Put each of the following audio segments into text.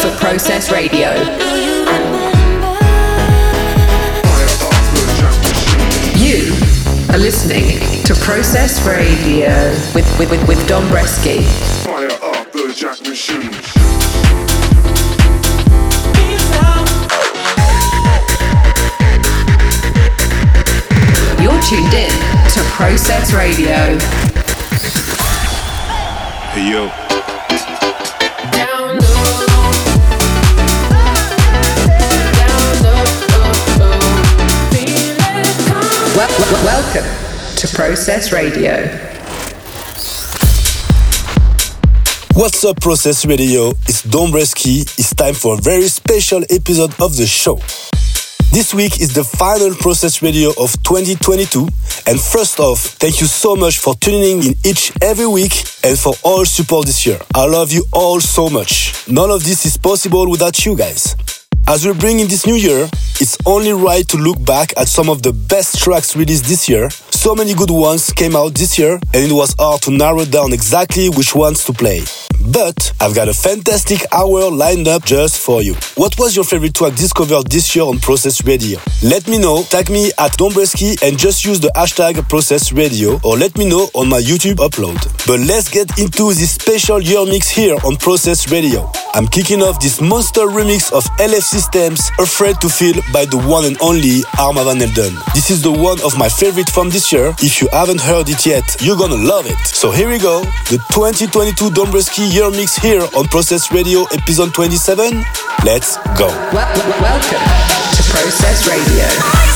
for Process Radio. You are listening to Process Radio with, with, with, with Dombresky. Fire up the jack machine. You're tuned in to Process Radio. Hey yo. Welcome to Process Radio. What's up, Process Radio? It's Dombresky. It's time for a very special episode of the show. This week is the final Process Radio of 2022. And first off, thank you so much for tuning in each every week and for all support this year. I love you all so much. None of this is possible without you guys. As we bring in this new year, it's only right to look back at some of the best tracks released this year. So many good ones came out this year, and it was hard to narrow down exactly which ones to play. But I've got a fantastic hour lined up just for you. What was your favorite track discovered this year on Process Radio? Let me know, tag me at Dombresky and just use the hashtag Process Radio or let me know on my YouTube upload. But let's get into this special year mix here on Process Radio. I'm kicking off this monster remix of LF System's, Afraid to Feel by the one and only Armand Van Helden. This is the one of my favorite from this year. If you haven't heard it yet, you're gonna love it. So here we go, the 2022 Dombresky year mix here on Process Radio episode 27. Let's go. Wel- wel- welcome to Process Radio.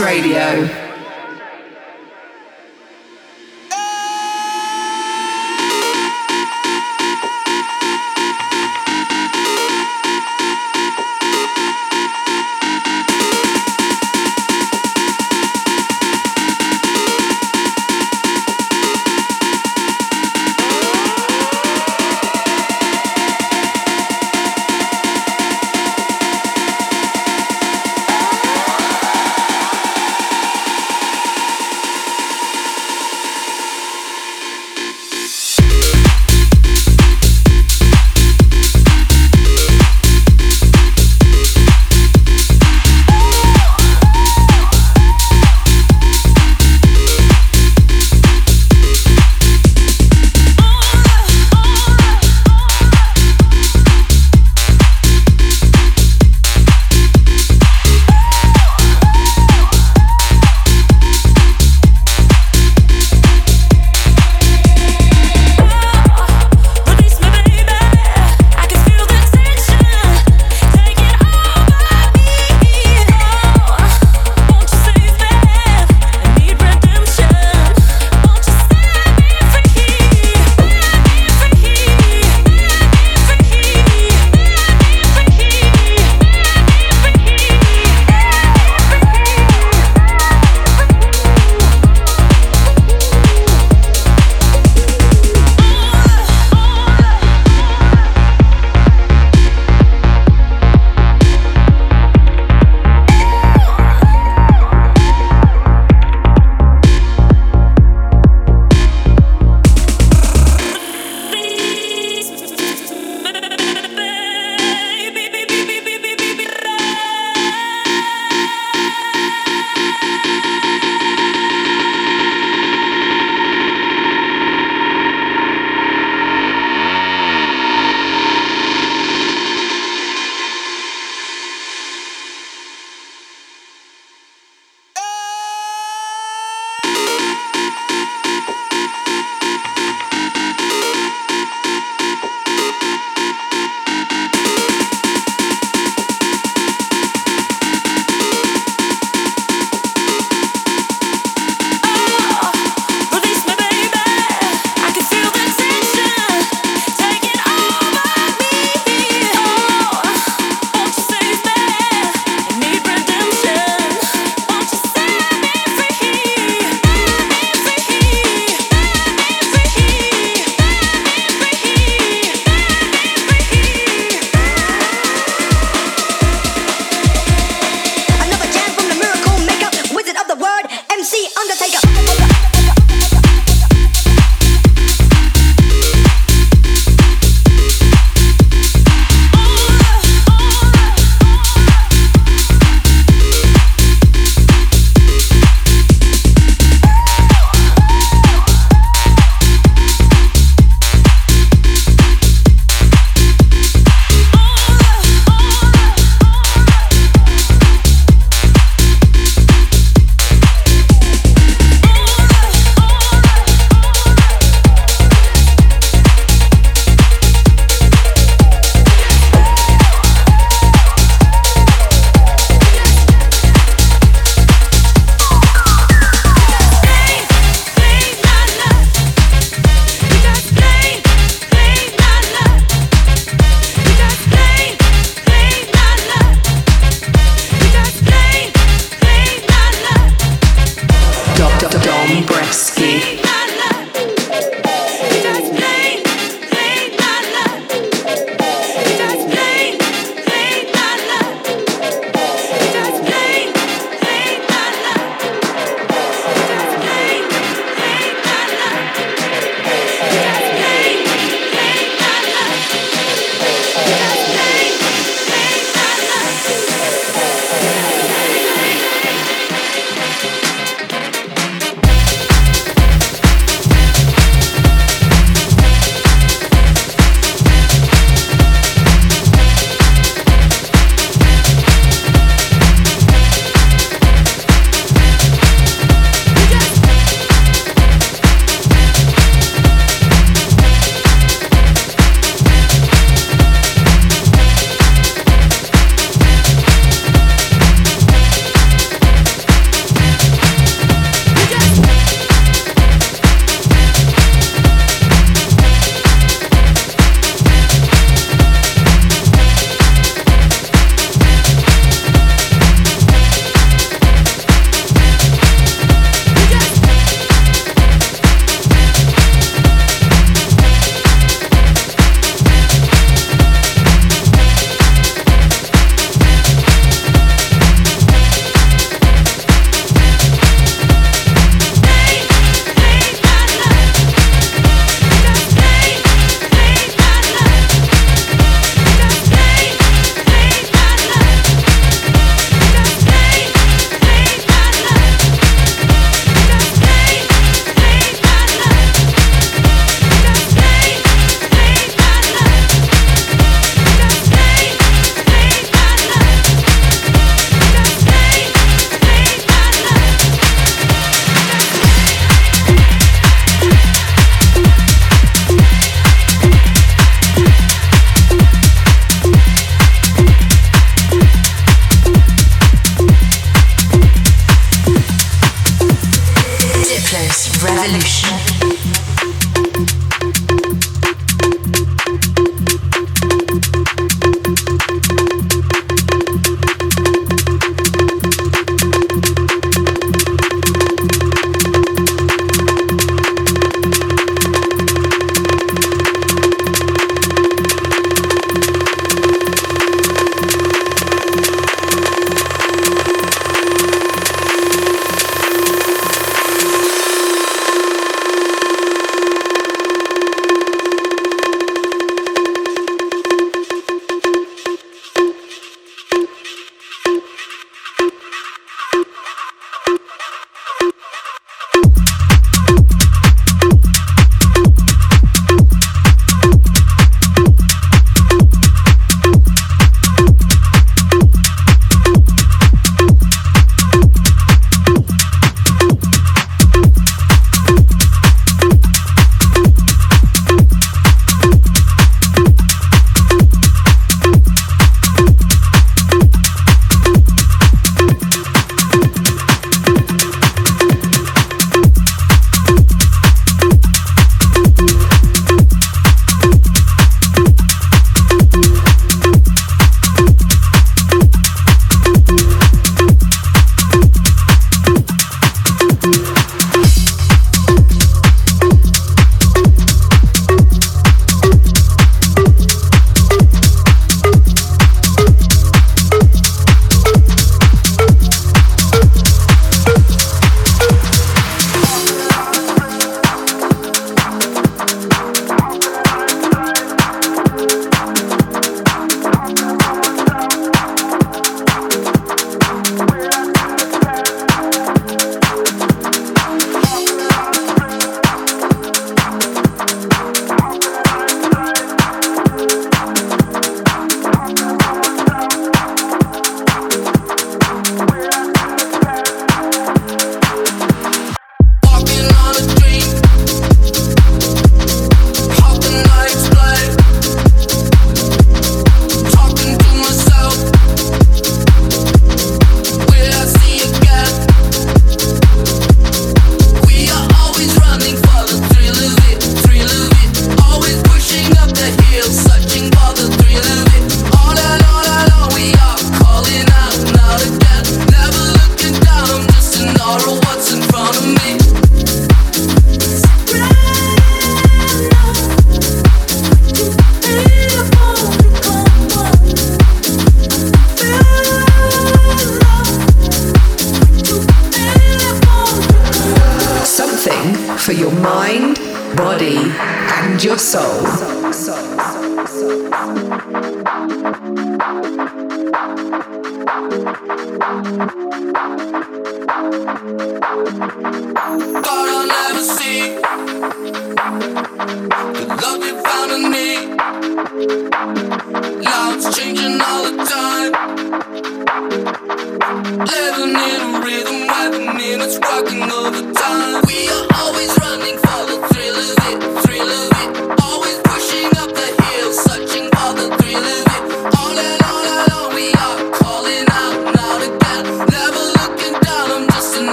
Radio.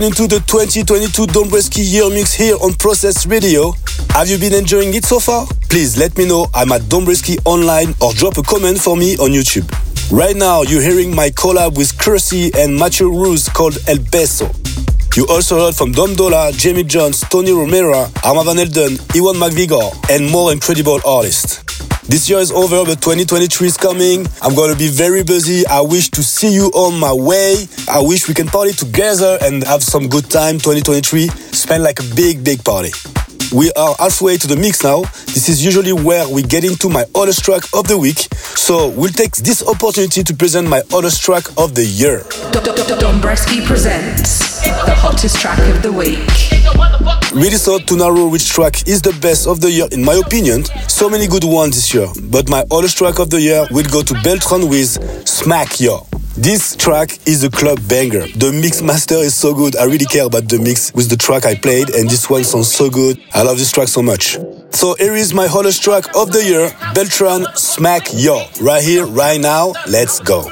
Tuned into the 2022 Dombresky Year Mix here on Process Radio. Have you been enjoying it so far? Please let me know. I'm at Dombresky online or drop a comment for me on YouTube. Right now, you're hearing my collab with Crusy and Mathieu Ruz called El Beso. You also heard from Dom Dolla, Jamie Jones, Tony Romera, Armand Van Helden, Ewan McVicar, and more incredible artists. This year is over, but 2023 is coming. I'm gonna be very busy. I wish to see you on my way. I wish we can party together and have some good time 2023. Spend like a big, big party. We are halfway to the mix now. This is usually where we get into my hottest track of the week. So we'll take this opportunity to present my hottest track of the year. Dombresky presents the hottest track of the week. Really thought to narrow which track is the best of the year in my opinion. So many good ones this year, but my hottest track of the year will go to Beltran with Smack Yo. This track is a club banger. The mix master is so good. I really care about the mix with the track I played, and this one sounds so good. I love this track so much. So here is my hottest track of the year, Beltran Smack Yo. Right here, right now. Let's go.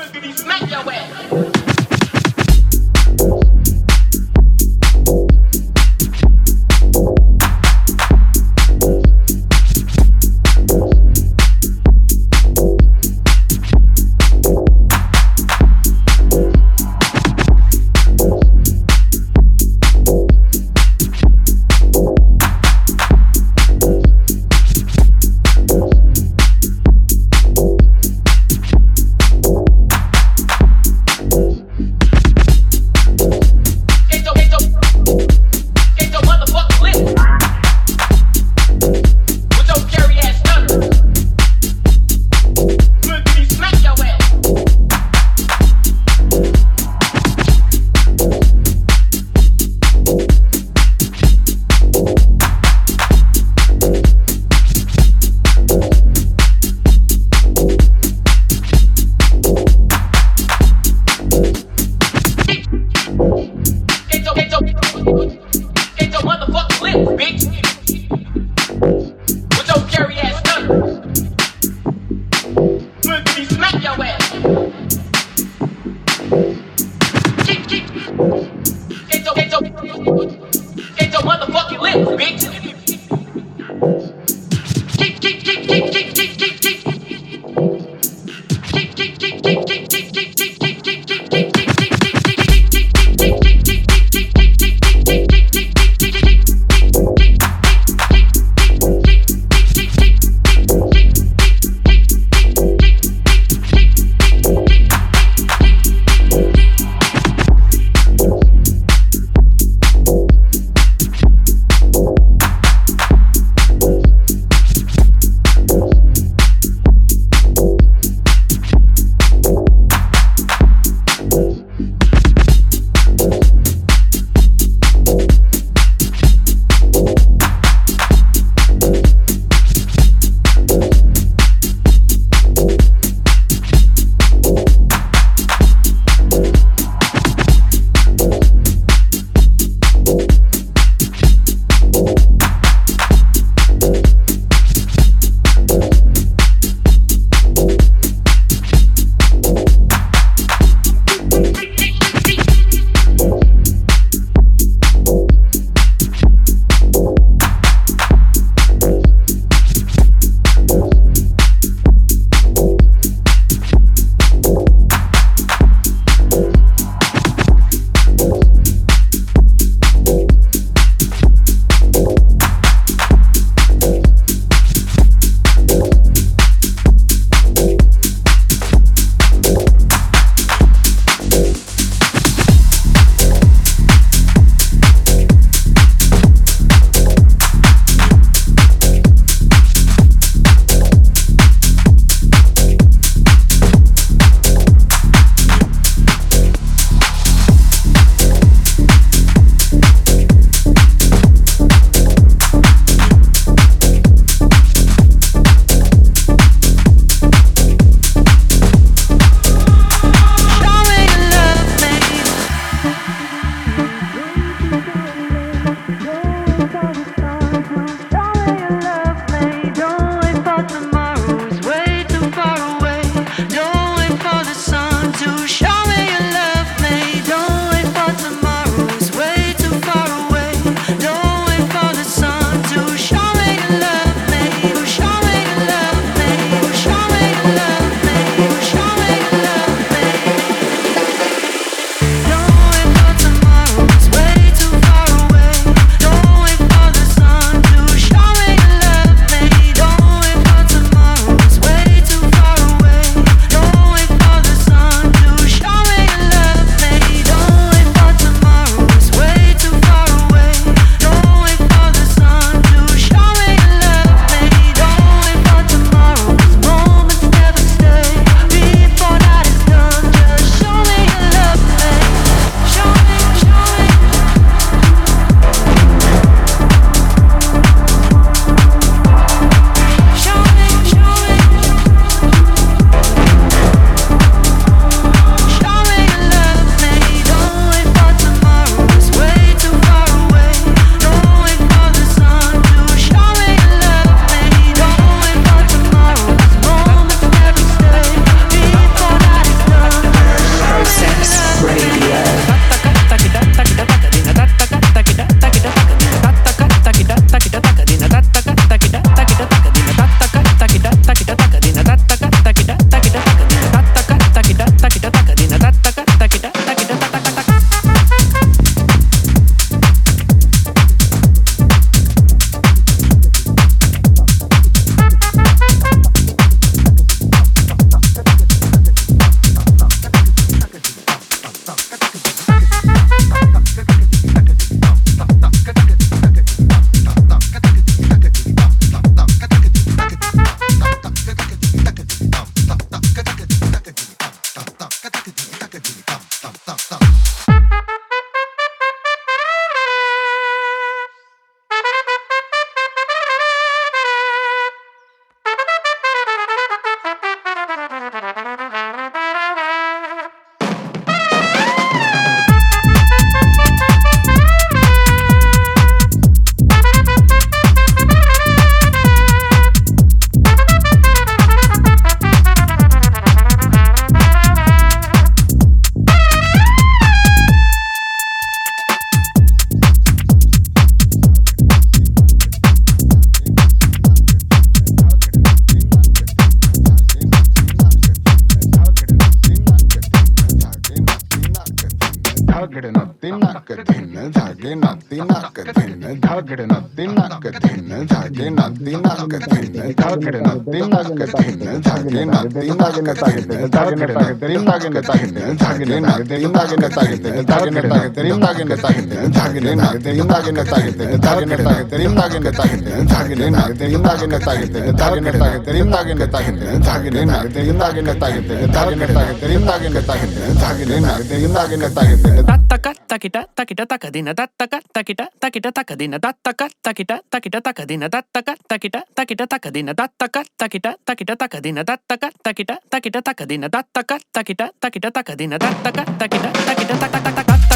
தாகின தாகித்தேன் தாகின தாகித்தேன் தாகின தாகித்தேன் தாகின நாகத்தேன் தாகின தாகித்தேன் தாகின தாகித்தேன் தாகின தாகித்தேன் தாகின நாகத்தேன் தாகின தாகித்தேன் தாகின தாகித்தேன் தாகின தாகித்தேன் தாகின நாகத்தேன் தாகின தாகித்தேன் தத்தக தகிட தகிட தகதின தத்தக தகிட தகிட தகதின தத்தக தகிட தகிட தகதின தத்தக தகிட தகிட தகதின தத்தக தகிட தகிட தகதின தத்தக தகிட தகிட தகதின தத்தக தகிட தகிட தகதின தத்தக தகிட தகிட தகதக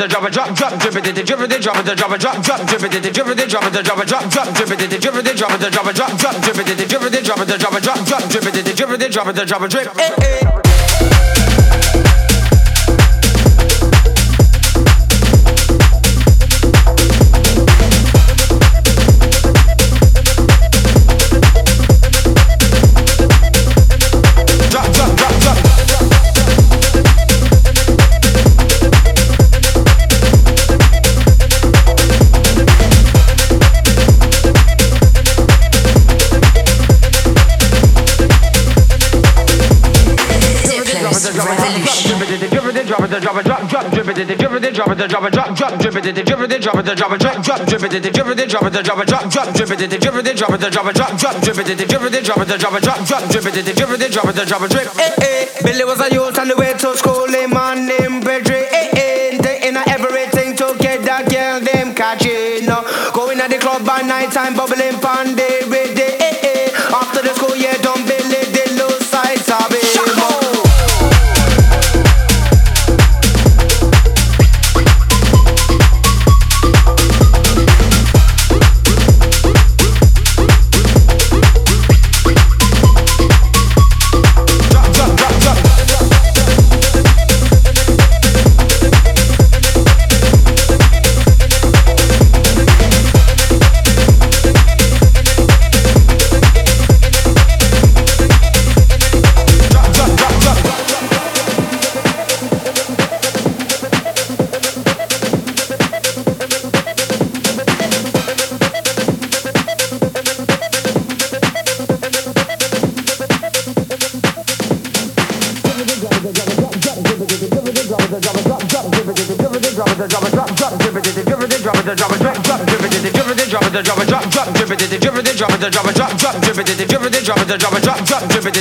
it, it, drop it, drop, drop, drip it, drip it, drop it, drop it, drop, drop, drip it, drip it, drop it, drop it, drop, drop, drip it, drip it, drop it, drop it, drop, drop, drip it, drip it, drop it, drop it, drop, drop, drip it, drip it, drop it, drop it, drip. drop it, drop it, drop, drop, drip it, drip it, drop it, drop it, drop, drop, drip it, drip it, drop it, drop it, drop, drop, drip it, drip it, drop it, drop it, drop, drop, drip it, drip it, drop it, drop it, drop, drop, drip it, drip it, drop it, drop it, drip. Eh eh, Billy was a youth on the way to school, him man named Pedri. Eh eh, thinking everything to get that girl them catching. Going at the club by night time, bubbling pan, they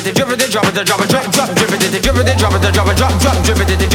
drip it, drop it, drop it, drop it, drop it, drop it, drip it, drip it, drop it, drop it, drop it, drop it, drip it,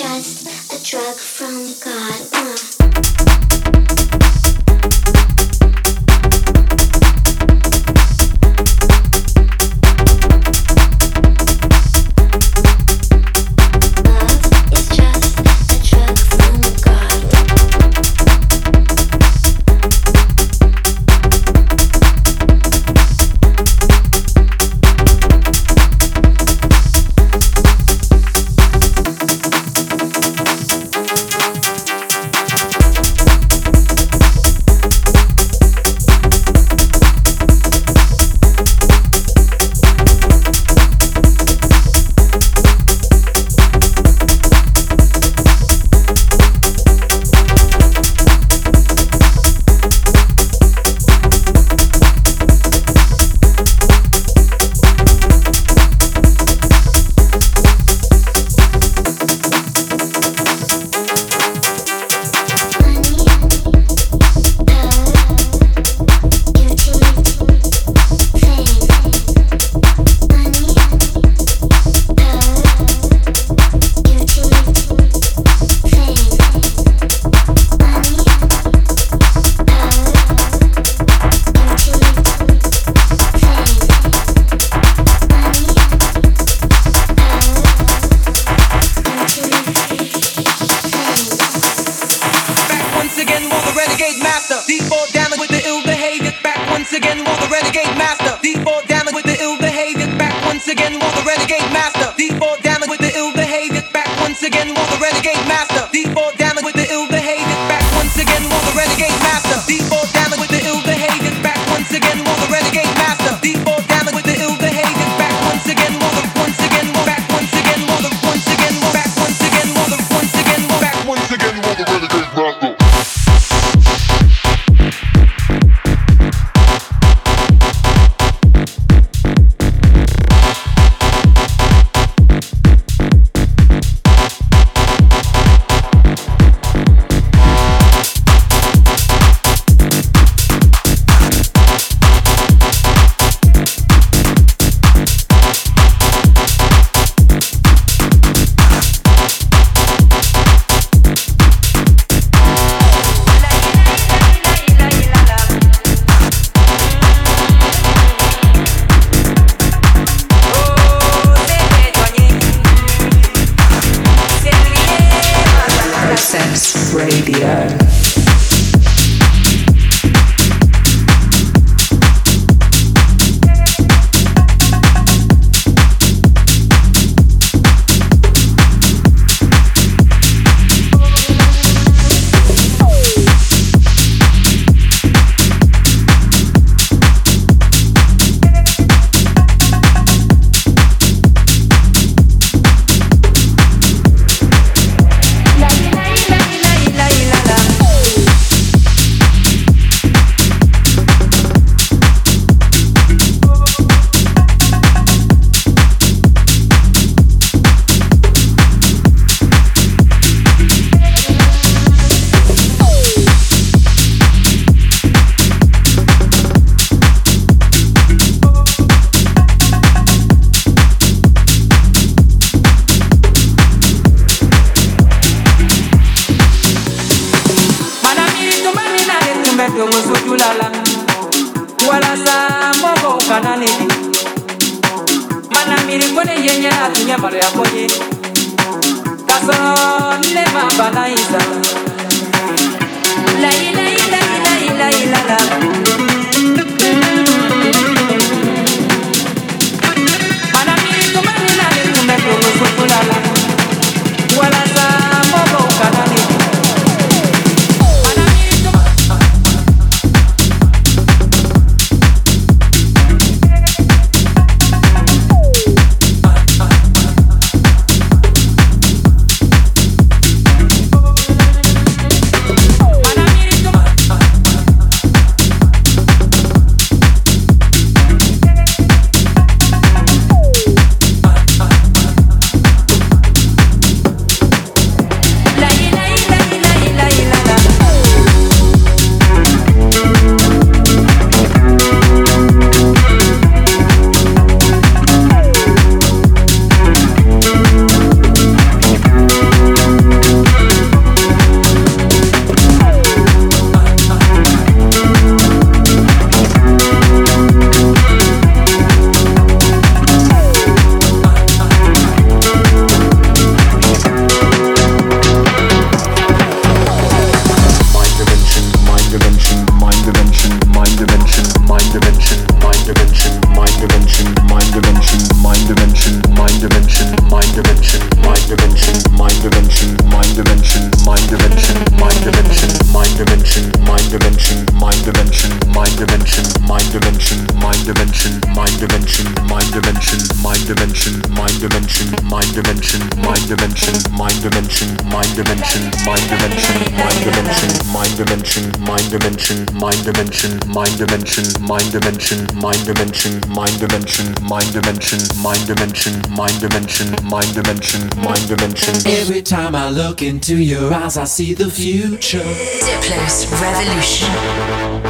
just a drug from God. Uh. tokosutulala wala saa moko ukananidi mana milingo ne yenye atunyamalo yakoye kasoro nema balaisa lailailailailala dimension, mind dimension, mind dimension, mind dimension, mind dimension, mind dimension, mind dimension, mind dimension, mind dimension, mind dimension, mind dimension, mind dimension, mind dimension, mind dimension, mind dimension, mind dimension, mind dimension, mind dimension. Every time I look into your eyes, I see the future. Diplo's revolution.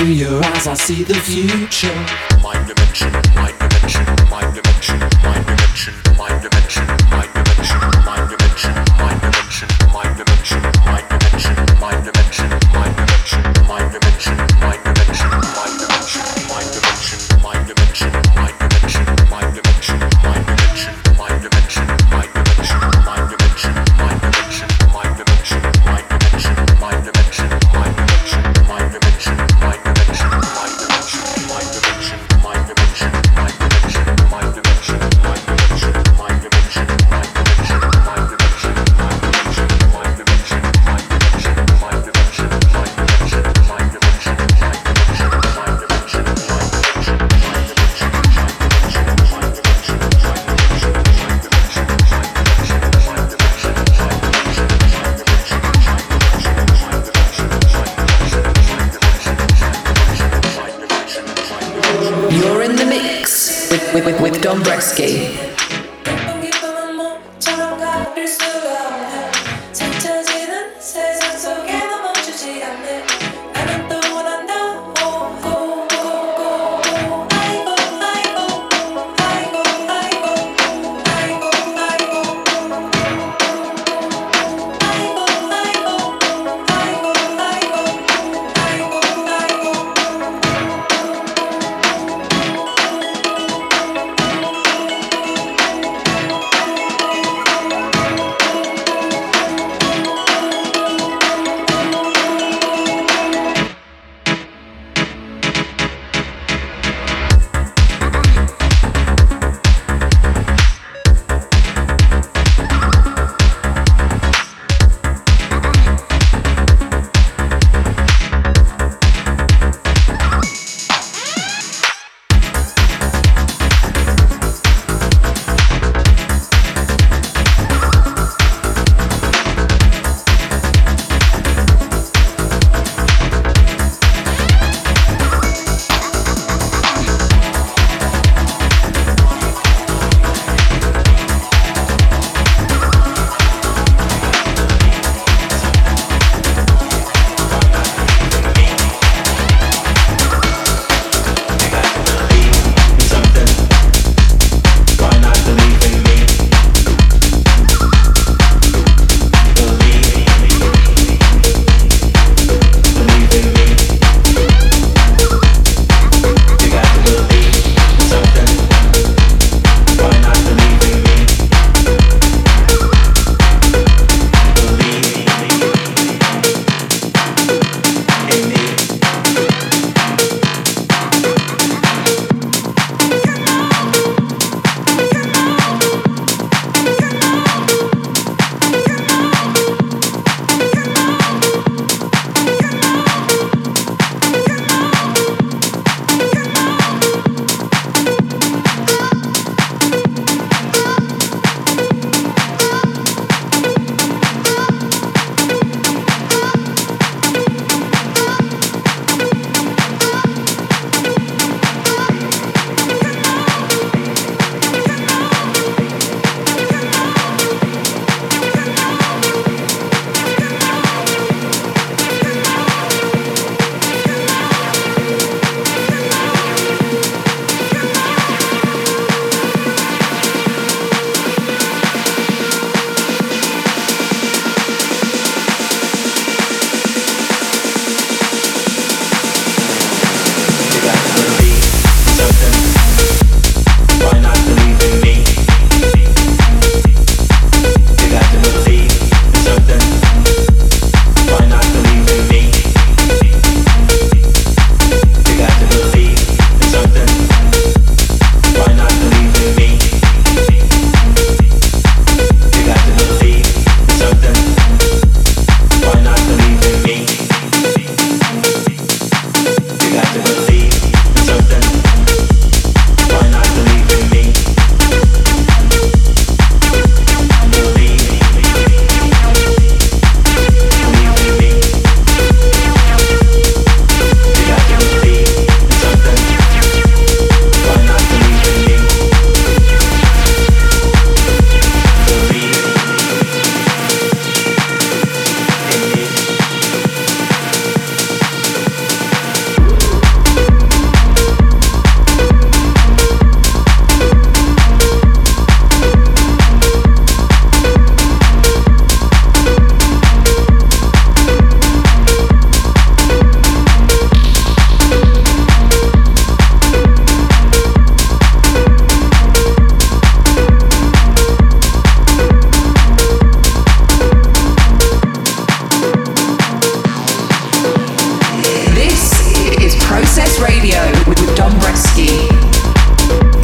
through your eyes I see the future. My dimension.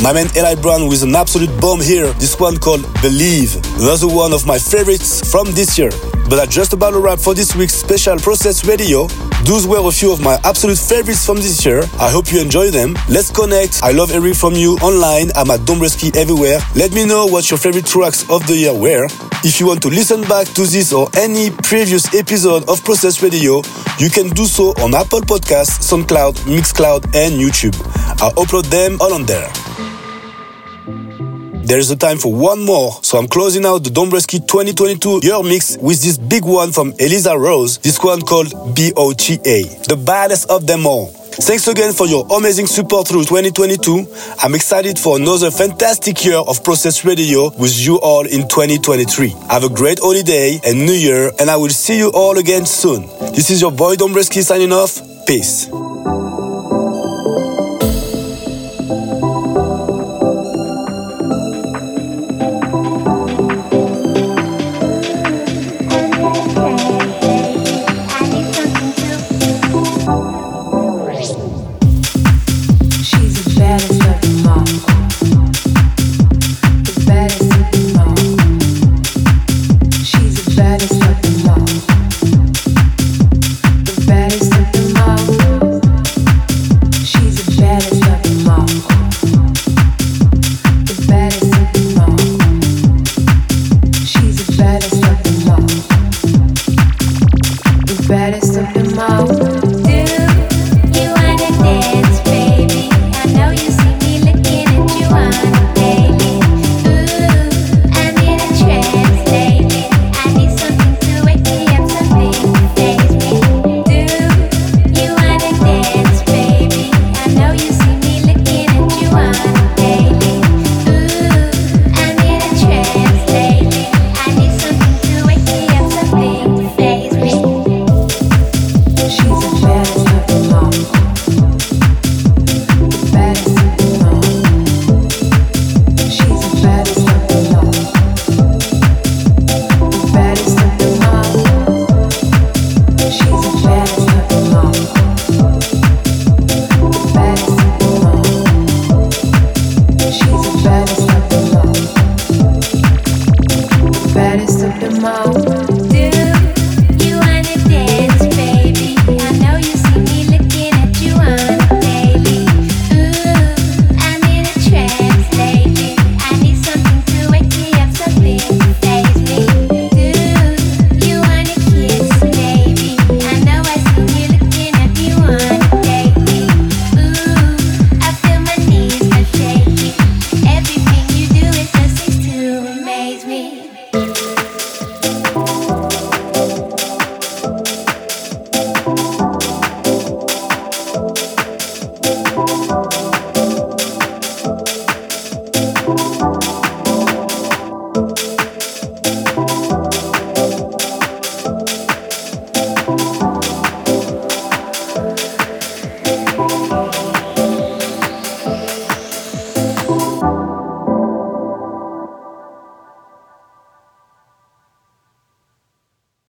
My man Eli Brown with an absolute bomb here. This one called Believe. Another one of my favorites from this year. But that's just about a wrap for this week's special Process Radio. Those were a few of my absolute favorites from this year. I hope you enjoy them. Let's connect. I love hearing from you online. I'm at Dombresky everywhere. Let me know what your favorite tracks of the year were. If you want to listen back to this or any previous episode of Process Radio, you can do so on Apple Podcasts, SoundCloud, Mixcloud, and YouTube. I'll upload them all on there. There's a time for one more, so I'm closing out the Dombresky 2022 year mix with this big one from Eliza Rose, this one called BOTA, the baddest of them all. Thanks again for your amazing support through 2022. I'm excited for another fantastic year of Process Radio with you all in 2023. Have a great holiday and new year, and I will see you all again soon. This is your boy Dombresky signing off. Peace.